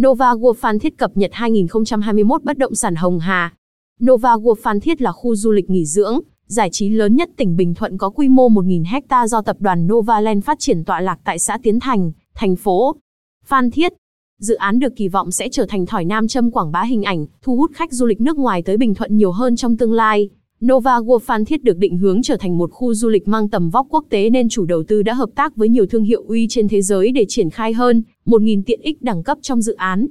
Nova World Phan Thiết cập nhật 2021 bất động sản Hồng Hà. Nova World Phan Thiết là khu du lịch nghỉ dưỡng, giải trí lớn nhất tỉnh Bình Thuận có quy mô 1.000 hecta do tập đoàn Novaland phát triển tọa lạc tại xã Tiến Thành, thành phố Phan Thiết. Dự án được kỳ vọng sẽ trở thành thỏi nam châm quảng bá hình ảnh, thu hút khách du lịch nước ngoài tới Bình Thuận nhiều hơn trong tương lai. Nova World Phan Thiết được định hướng trở thành một khu du lịch mang tầm vóc quốc tế nên chủ đầu tư đã hợp tác với nhiều thương hiệu uy trên thế giới để triển khai hơn 1.000 tiện ích đẳng cấp trong dự án.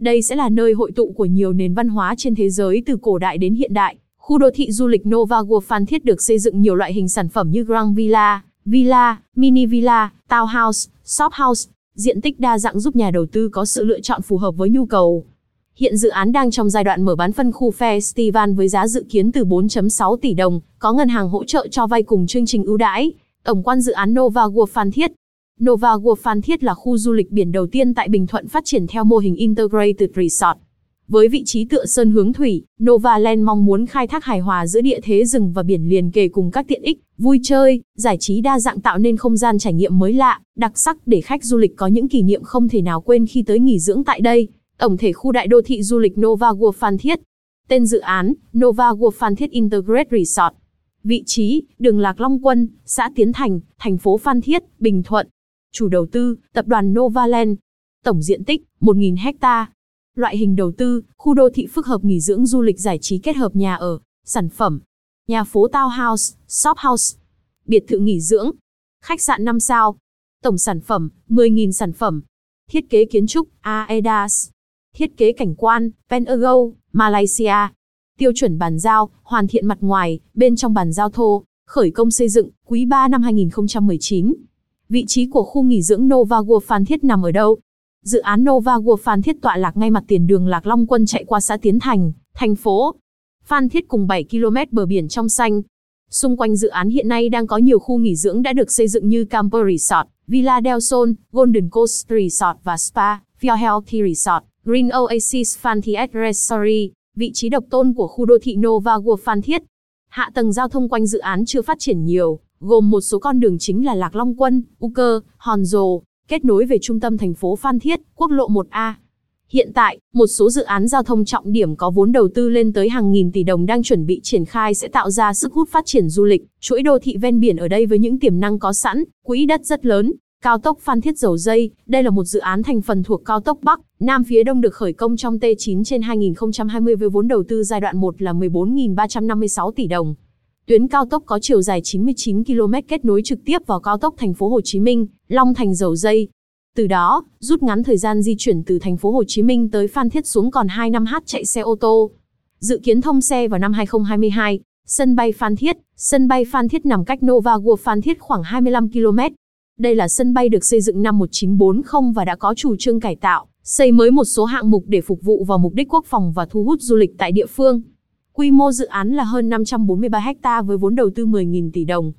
Đây sẽ là nơi hội tụ của nhiều nền văn hóa trên thế giới từ cổ đại đến hiện đại. Khu đô thị du lịch Nova World Phan Thiết được xây dựng nhiều loại hình sản phẩm như Grand Villa, Villa, Mini Villa, Townhouse, Shop House, diện tích đa dạng giúp nhà đầu tư có sự lựa chọn phù hợp với nhu cầu. Hiện dự án đang trong giai đoạn mở bán phân khu festival với giá dự kiến từ 4.6 tỷ đồng, có ngân hàng hỗ trợ cho vay cùng chương trình ưu đãi. Tổng quan dự án Nova World Phan Thiết Nova World Phan Thiết là khu du lịch biển đầu tiên tại Bình Thuận phát triển theo mô hình Integrated Resort. Với vị trí tựa sơn hướng thủy, Nova Land mong muốn khai thác hài hòa giữa địa thế rừng và biển liền kề cùng các tiện ích, vui chơi, giải trí đa dạng tạo nên không gian trải nghiệm mới lạ, đặc sắc để khách du lịch có những kỷ niệm không thể nào quên khi tới nghỉ dưỡng tại đây. Tổng thể khu đại đô thị du lịch Nova World Phan Thiết. Tên dự án, Nova World Phan Thiết Integrated Resort. Vị trí, đường Lạc Long Quân, xã Tiến Thành, thành phố Phan Thiết, Bình Thuận. Chủ đầu tư, tập đoàn Novaland. Tổng diện tích, 1.000 hecta. Loại hình đầu tư, khu đô thị phức hợp nghỉ dưỡng du lịch giải trí kết hợp nhà ở, sản phẩm. Nhà phố Townhouse, Shop House. Biệt thự nghỉ dưỡng. Khách sạn 5 sao. Tổng sản phẩm, 10.000 sản phẩm. Thiết kế kiến trúc, AEDAS. Thiết kế cảnh quan, Pentago, Malaysia. Tiêu chuẩn bàn giao, hoàn thiện mặt ngoài, bên trong bàn giao thô, khởi công xây dựng, quý 3 năm 2019. Vị trí của khu nghỉ dưỡng Nova World Phan Thiết nằm ở đâu? Dự án Nova World Phan Thiết tọa lạc ngay mặt tiền đường Lạc Long Quân chạy qua xã Tiến Thành, thành phố Phan Thiết cùng 7 km bờ biển trong xanh. Xung quanh dự án hiện nay đang có nhiều khu nghỉ dưỡng đã được xây dựng như Camper Resort, Villa Del Sol, Golden Coast Resort và Spa, Fjord Healthy Resort. Green Oasis Phan Thiết Resort, vị trí độc tôn của khu đô thị Nova World Phan Thiết. Hạ tầng giao thông quanh dự án chưa phát triển nhiều, gồm một số con đường chính là Lạc Long Quân, U Cơ, Hòn Rồ, kết nối về trung tâm thành phố Phan Thiết, quốc lộ 1A. Hiện tại, một số dự án giao thông trọng điểm có vốn đầu tư lên tới hàng nghìn tỷ đồng đang chuẩn bị triển khai sẽ tạo ra sức hút phát triển du lịch, chuỗi đô thị ven biển ở đây với những tiềm năng có sẵn, quỹ đất rất lớn, Cao tốc Phan Thiết Dầu Dây, đây là một dự án thành phần thuộc cao tốc Bắc, Nam phía Đông được khởi công trong T9 trên 2020 với vốn đầu tư giai đoạn 1 là 14.356 tỷ đồng. Tuyến cao tốc có chiều dài 99 km kết nối trực tiếp vào cao tốc thành phố Hồ Chí Minh, Long Thành Dầu Dây. Từ đó, rút ngắn thời gian di chuyển từ thành phố Hồ Chí Minh tới Phan Thiết xuống còn 2 năm h chạy xe ô tô. Dự kiến thông xe vào năm 2022, sân bay Phan Thiết, sân bay Phan Thiết nằm cách Nova World Phan Thiết khoảng 25 km. Đây là sân bay được xây dựng năm 1940 và đã có chủ trương cải tạo, xây mới một số hạng mục để phục vụ vào mục đích quốc phòng và thu hút du lịch tại địa phương. Quy mô dự án là hơn 543 ha với vốn đầu tư 10.000 tỷ đồng.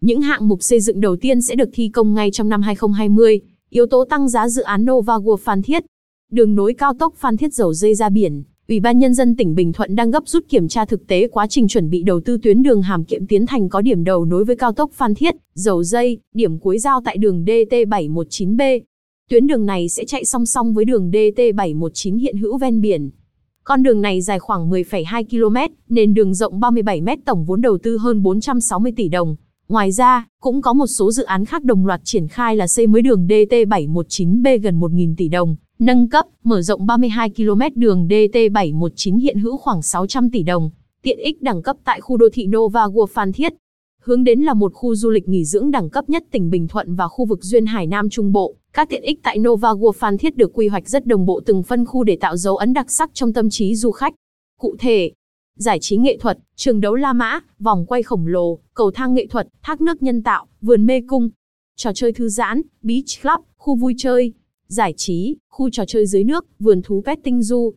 Những hạng mục xây dựng đầu tiên sẽ được thi công ngay trong năm 2020, yếu tố tăng giá dự án Nova World Phan Thiết. Đường nối cao tốc Phan Thiết dầu dây ra biển, Ủy ban Nhân dân tỉnh Bình Thuận đang gấp rút kiểm tra thực tế quá trình chuẩn bị đầu tư tuyến đường Hàm Kiệm Tiến Thành có điểm đầu nối với cao tốc Phan Thiết, dầu dây, điểm cuối giao tại đường DT719B. Tuyến đường này sẽ chạy song song với đường DT719 hiện hữu ven biển. Con đường này dài khoảng 10,2 km, nền đường rộng 37 m tổng vốn đầu tư hơn 460 tỷ đồng. Ngoài ra, cũng có một số dự án khác đồng loạt triển khai là xây mới đường DT719B gần 1.000 tỷ đồng, nâng cấp, mở rộng 32 km đường DT719 hiện hữu khoảng 600 tỷ đồng, tiện ích đẳng cấp tại khu đô thị Nova World Phan Thiết. Hướng đến là một khu du lịch nghỉ dưỡng đẳng cấp nhất tỉnh Bình Thuận và khu vực duyên hải Nam Trung Bộ. Các tiện ích tại Nova World Phan Thiết được quy hoạch rất đồng bộ từng phân khu để tạo dấu ấn đặc sắc trong tâm trí du khách. Cụ thể, giải trí nghệ thuật, trường đấu La Mã, vòng quay khổng lồ, cầu thang nghệ thuật, thác nước nhân tạo, vườn mê cung, trò chơi thư giãn, beach club, khu vui chơi, giải trí, khu trò chơi dưới nước, vườn thú pet tinh du,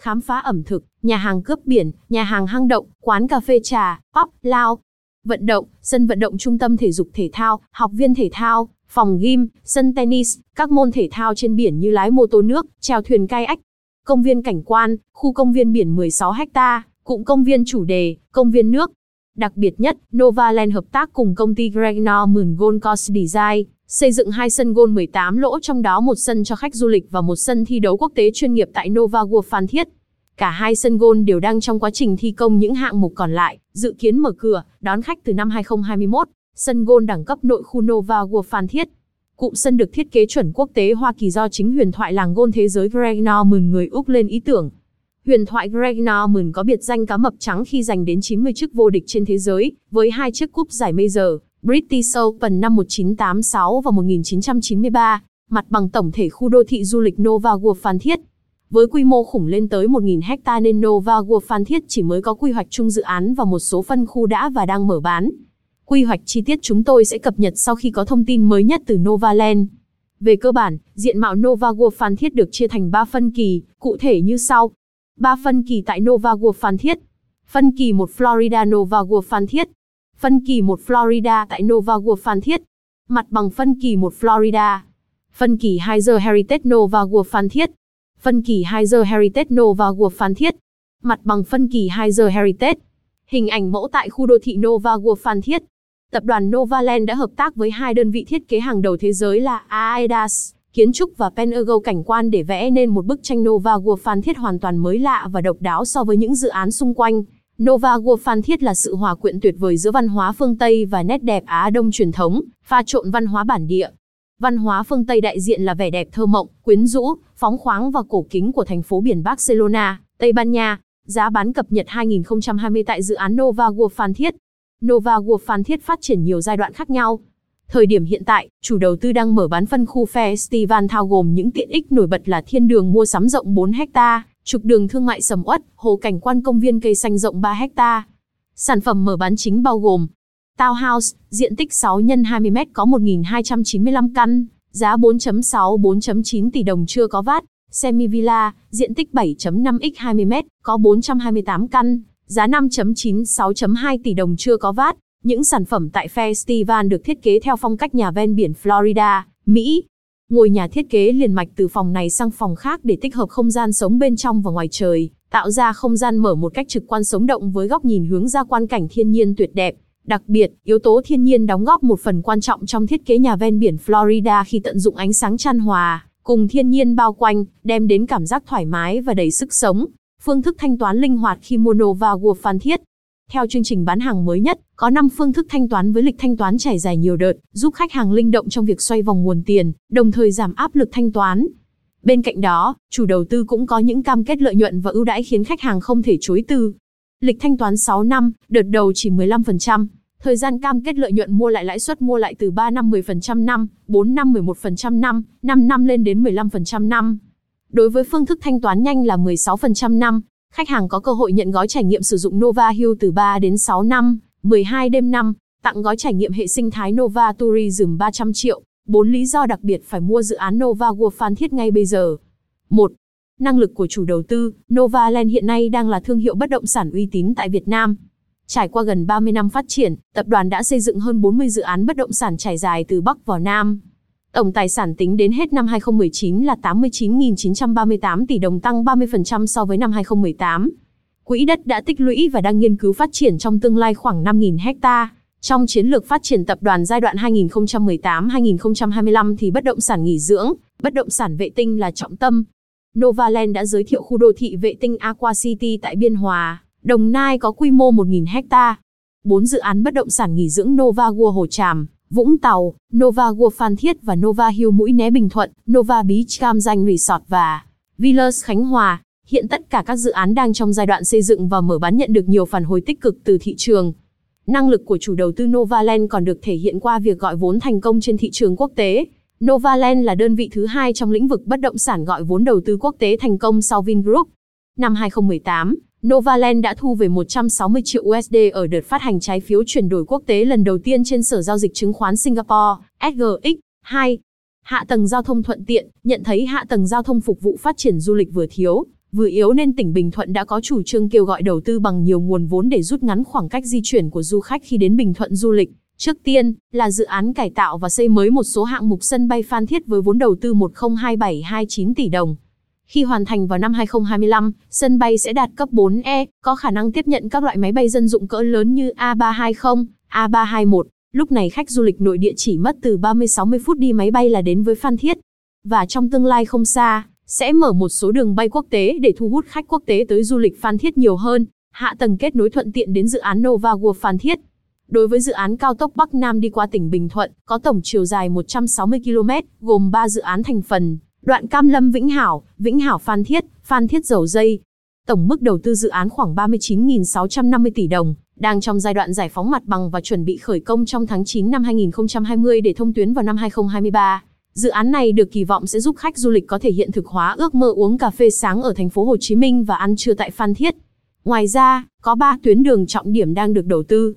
khám phá ẩm thực, nhà hàng cướp biển, nhà hàng hang động, quán cà phê trà, pub, lao, vận động, sân vận động trung tâm thể dục thể thao, học viên thể thao, phòng gym, sân tennis, các môn thể thao trên biển như lái mô tô nước, chèo thuyền kayak, công viên cảnh quan, khu công viên biển 16 ha, cụm công viên chủ đề, công viên nước, Đặc biệt nhất, Novaland hợp tác cùng công ty Greg Mường Gold Coast Design, xây dựng hai sân golf 18 lỗ trong đó một sân cho khách du lịch và một sân thi đấu quốc tế chuyên nghiệp tại Nova World Phan Thiết. Cả hai sân golf đều đang trong quá trình thi công những hạng mục còn lại, dự kiến mở cửa, đón khách từ năm 2021, sân golf đẳng cấp nội khu Nova World Phan Thiết. Cụm sân được thiết kế chuẩn quốc tế Hoa Kỳ do chính huyền thoại làng golf thế giới Greg Mường người Úc lên ý tưởng. Huyền thoại Greg Norman có biệt danh cá mập trắng khi giành đến 90 chức vô địch trên thế giới, với hai chiếc cúp giải Major, British Open năm 1986 và 1993, mặt bằng tổng thể khu đô thị du lịch Nova World Phan Thiết. Với quy mô khủng lên tới 1.000 hecta nên Nova World Phan Thiết chỉ mới có quy hoạch chung dự án và một số phân khu đã và đang mở bán. Quy hoạch chi tiết chúng tôi sẽ cập nhật sau khi có thông tin mới nhất từ Novaland. Về cơ bản, diện mạo Nova World Phan Thiết được chia thành 3 phân kỳ, cụ thể như sau. 3 phân kỳ tại Nova World Phan Thiết. Phân kỳ 1 Florida Nova World Phan Thiết. Phân kỳ 1 Florida tại Nova World Phan Thiết. Mặt bằng phân kỳ 1 Florida. Phân kỳ 2 The Heritage Nova World Phan Thiết. Phân kỳ 2 The Heritage Nova World Phan Thiết. Mặt bằng phân kỳ 2 The Heritage. Hình ảnh mẫu tại khu đô thị Nova World Phan Thiết. Tập đoàn Novaland đã hợp tác với hai đơn vị thiết kế hàng đầu thế giới là Aedas, kiến trúc và Penergo cảnh quan để vẽ nên một bức tranh Nova World Phan Thiết hoàn toàn mới lạ và độc đáo so với những dự án xung quanh. Nova World Phan Thiết là sự hòa quyện tuyệt vời giữa văn hóa phương Tây và nét đẹp Á Đông truyền thống, pha trộn văn hóa bản địa. Văn hóa phương Tây đại diện là vẻ đẹp thơ mộng, quyến rũ, phóng khoáng và cổ kính của thành phố biển Barcelona, Tây Ban Nha. Giá bán cập nhật 2020 tại dự án Nova World Phan Thiết. Nova World Phan Thiết phát triển nhiều giai đoạn khác nhau. Thời điểm hiện tại, chủ đầu tư đang mở bán phân khu festival thao gồm những tiện ích nổi bật là thiên đường mua sắm rộng 4 ha, trục đường thương mại sầm uất, hồ cảnh quan công viên cây xanh rộng 3 ha. Sản phẩm mở bán chính bao gồm Townhouse, diện tích 6 x 20 m có 1.295 căn, giá 4.6 4.9 tỷ đồng chưa có VAT. Semi Villa, diện tích 7.5 x 20 m có 428 căn, giá 5.96.2 tỷ đồng chưa có VAT. Những sản phẩm tại festival được thiết kế theo phong cách nhà ven biển Florida, Mỹ. Ngôi nhà thiết kế liền mạch từ phòng này sang phòng khác để tích hợp không gian sống bên trong và ngoài trời, tạo ra không gian mở một cách trực quan sống động với góc nhìn hướng ra quan cảnh thiên nhiên tuyệt đẹp. Đặc biệt, yếu tố thiên nhiên đóng góp một phần quan trọng trong thiết kế nhà ven biển Florida khi tận dụng ánh sáng chan hòa, cùng thiên nhiên bao quanh, đem đến cảm giác thoải mái và đầy sức sống. Phương thức thanh toán linh hoạt khi mua Nova World Phan Thiết. Theo chương trình bán hàng mới nhất, có 5 phương thức thanh toán với lịch thanh toán trải dài nhiều đợt, giúp khách hàng linh động trong việc xoay vòng nguồn tiền, đồng thời giảm áp lực thanh toán. Bên cạnh đó, chủ đầu tư cũng có những cam kết lợi nhuận và ưu đãi khiến khách hàng không thể chối từ. Lịch thanh toán 6 năm, đợt đầu chỉ 15%. Thời gian cam kết lợi nhuận mua lại lãi suất mua lại từ 3 năm 10% năm, 4 năm 11% năm, 5 năm lên đến 15% năm. Đối với phương thức thanh toán nhanh là 16% năm, khách hàng có cơ hội nhận gói trải nghiệm sử dụng Nova Hill từ 3 đến 6 năm, 12 đêm năm, tặng gói trải nghiệm hệ sinh thái Nova Tourism 300 triệu. 4 lý do đặc biệt phải mua dự án Nova World Phan Thiết ngay bây giờ. 1. Năng lực của chủ đầu tư, Novaland hiện nay đang là thương hiệu bất động sản uy tín tại Việt Nam. Trải qua gần 30 năm phát triển, tập đoàn đã xây dựng hơn 40 dự án bất động sản trải dài từ Bắc vào Nam. Tổng tài sản tính đến hết năm 2019 là 89.938 tỷ đồng tăng 30% so với năm 2018. Quỹ đất đã tích lũy và đang nghiên cứu phát triển trong tương lai khoảng 5.000 hecta. Trong chiến lược phát triển tập đoàn giai đoạn 2018-2025 thì bất động sản nghỉ dưỡng, bất động sản vệ tinh là trọng tâm. Novaland đã giới thiệu khu đô thị vệ tinh Aqua City tại Biên Hòa, Đồng Nai có quy mô 1.000 hecta. 4 dự án bất động sản nghỉ dưỡng Nova World Hồ Tràm, Vũng Tàu, Nova World Phan Thiết và Nova Hill Mũi Né Bình Thuận, Nova Beach Cam Danh Resort và Villas Khánh Hòa. Hiện tất cả các dự án đang trong giai đoạn xây dựng và mở bán nhận được nhiều phản hồi tích cực từ thị trường. Năng lực của chủ đầu tư Novaland còn được thể hiện qua việc gọi vốn thành công trên thị trường quốc tế. Novaland là đơn vị thứ hai trong lĩnh vực bất động sản gọi vốn đầu tư quốc tế thành công sau Vingroup. Năm 2018, Novaland đã thu về 160 triệu USD ở đợt phát hành trái phiếu chuyển đổi quốc tế lần đầu tiên trên Sở Giao dịch Chứng khoán Singapore, SGX. 2. Hạ tầng giao thông thuận tiện, nhận thấy hạ tầng giao thông phục vụ phát triển du lịch vừa thiếu, vừa yếu nên tỉnh Bình Thuận đã có chủ trương kêu gọi đầu tư bằng nhiều nguồn vốn để rút ngắn khoảng cách di chuyển của du khách khi đến Bình Thuận du lịch. Trước tiên, là dự án cải tạo và xây mới một số hạng mục sân bay Phan Thiết với vốn đầu tư 102729 tỷ đồng. Khi hoàn thành vào năm 2025, sân bay sẽ đạt cấp 4E, có khả năng tiếp nhận các loại máy bay dân dụng cỡ lớn như A320, A321. Lúc này khách du lịch nội địa chỉ mất từ 30-60 phút đi máy bay là đến với Phan Thiết. Và trong tương lai không xa, sẽ mở một số đường bay quốc tế để thu hút khách quốc tế tới du lịch Phan Thiết nhiều hơn, hạ tầng kết nối thuận tiện đến dự án Nova World Phan Thiết. Đối với dự án cao tốc Bắc Nam đi qua tỉnh Bình Thuận, có tổng chiều dài 160 km, gồm 3 dự án thành phần, đoạn Cam Lâm Vĩnh Hảo, Vĩnh Hảo Phan Thiết, Phan Thiết Dầu Dây. Tổng mức đầu tư dự án khoảng 39.650 tỷ đồng, đang trong giai đoạn giải phóng mặt bằng và chuẩn bị khởi công trong tháng 9 năm 2020 để thông tuyến vào năm 2023. Dự án này được kỳ vọng sẽ giúp khách du lịch có thể hiện thực hóa ước mơ uống cà phê sáng ở thành phố Hồ Chí Minh và ăn trưa tại Phan Thiết. Ngoài ra, có 3 tuyến đường trọng điểm đang được đầu tư.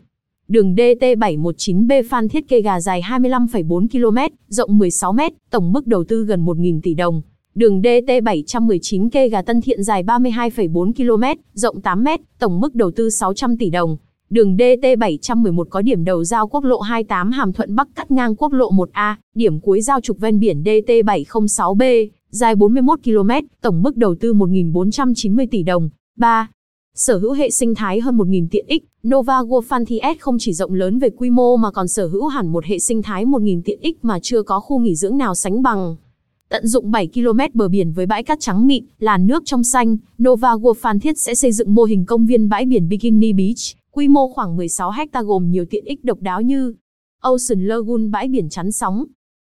Đường DT719B Phan Thiết Kê Gà dài 25,4 km, rộng 16 m, tổng mức đầu tư gần 1.000 tỷ đồng. Đường DT719 Kê Gà Tân Thiện dài 32,4 km, rộng 8 m, tổng mức đầu tư 600 tỷ đồng. Đường DT711 có điểm đầu giao quốc lộ 28 Hàm Thuận Bắc cắt ngang quốc lộ 1A, điểm cuối giao trục ven biển DT706B, dài 41 km, tổng mức đầu tư 1.490 tỷ đồng. 3. Sở hữu hệ sinh thái hơn 1.000 tiện ích, Nova World Fun không chỉ rộng lớn về quy mô mà còn sở hữu hẳn một hệ sinh thái 1.000 tiện ích mà chưa có khu nghỉ dưỡng nào sánh bằng. Tận dụng 7 km bờ biển với bãi cát trắng mịn, làn nước trong xanh, Nova World Phan Thiết sẽ xây dựng mô hình công viên bãi biển Bikini Beach, quy mô khoảng 16 ha gồm nhiều tiện ích độc đáo như Ocean Lagoon bãi biển chắn sóng,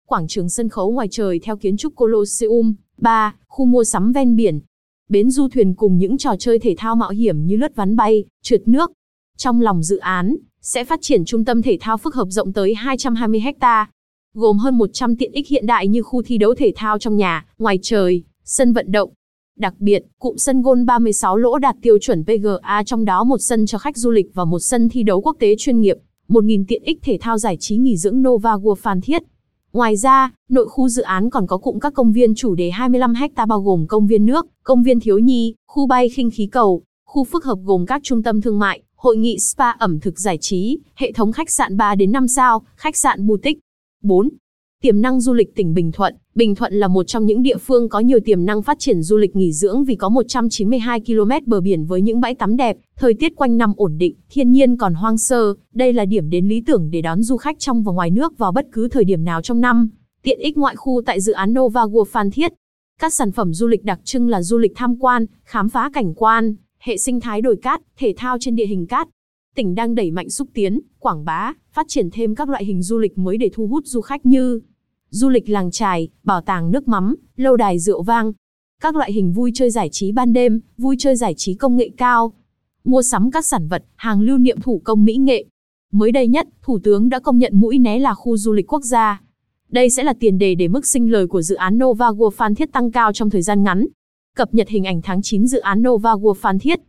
quảng trường sân khấu ngoài trời theo kiến trúc Colosseum, 3, khu mua sắm ven biển, bến du thuyền cùng những trò chơi thể thao mạo hiểm như lướt ván bay, trượt nước. Trong lòng dự án, sẽ phát triển trung tâm thể thao phức hợp rộng tới 220 ha, gồm hơn 100 tiện ích hiện đại như khu thi đấu thể thao trong nhà, ngoài trời, sân vận động. Đặc biệt, cụm sân gôn 36 lỗ đạt tiêu chuẩn PGA trong đó một sân cho khách du lịch và một sân thi đấu quốc tế chuyên nghiệp, 1.000 tiện ích thể thao giải trí nghỉ dưỡng Nova World Phan Thiết. Ngoài ra, nội khu dự án còn có cụm các công viên chủ đề 25 ha bao gồm công viên nước, công viên thiếu nhi, khu bay khinh khí cầu, khu phức hợp gồm các trung tâm thương mại, hội nghị spa ẩm thực giải trí, hệ thống khách sạn 3 đến 5 sao, khách sạn boutique. 4. Tiềm năng du lịch tỉnh Bình Thuận. Bình Thuận là một trong những địa phương có nhiều tiềm năng phát triển du lịch nghỉ dưỡng vì có 192 km bờ biển với những bãi tắm đẹp, thời tiết quanh năm ổn định, thiên nhiên còn hoang sơ. Đây là điểm đến lý tưởng để đón du khách trong và ngoài nước vào bất cứ thời điểm nào trong năm. Tiện ích ngoại khu tại dự án Nova World Phan Thiết. Các sản phẩm du lịch đặc trưng là du lịch tham quan, khám phá cảnh quan, hệ sinh thái đồi cát, thể thao trên địa hình cát. Tỉnh đang đẩy mạnh xúc tiến, quảng bá, phát triển thêm các loại hình du lịch mới để thu hút du khách như du lịch làng trài, bảo tàng nước mắm, lâu đài rượu vang, các loại hình vui chơi giải trí ban đêm, vui chơi giải trí công nghệ cao, mua sắm các sản vật, hàng lưu niệm thủ công mỹ nghệ. Mới đây nhất, Thủ tướng đã công nhận Mũi Né là khu du lịch quốc gia. Đây sẽ là tiền đề để mức sinh lời của dự án Nova World Phan Thiết tăng cao trong thời gian ngắn. Cập nhật hình ảnh tháng 9 dự án Nova World Phan Thiết.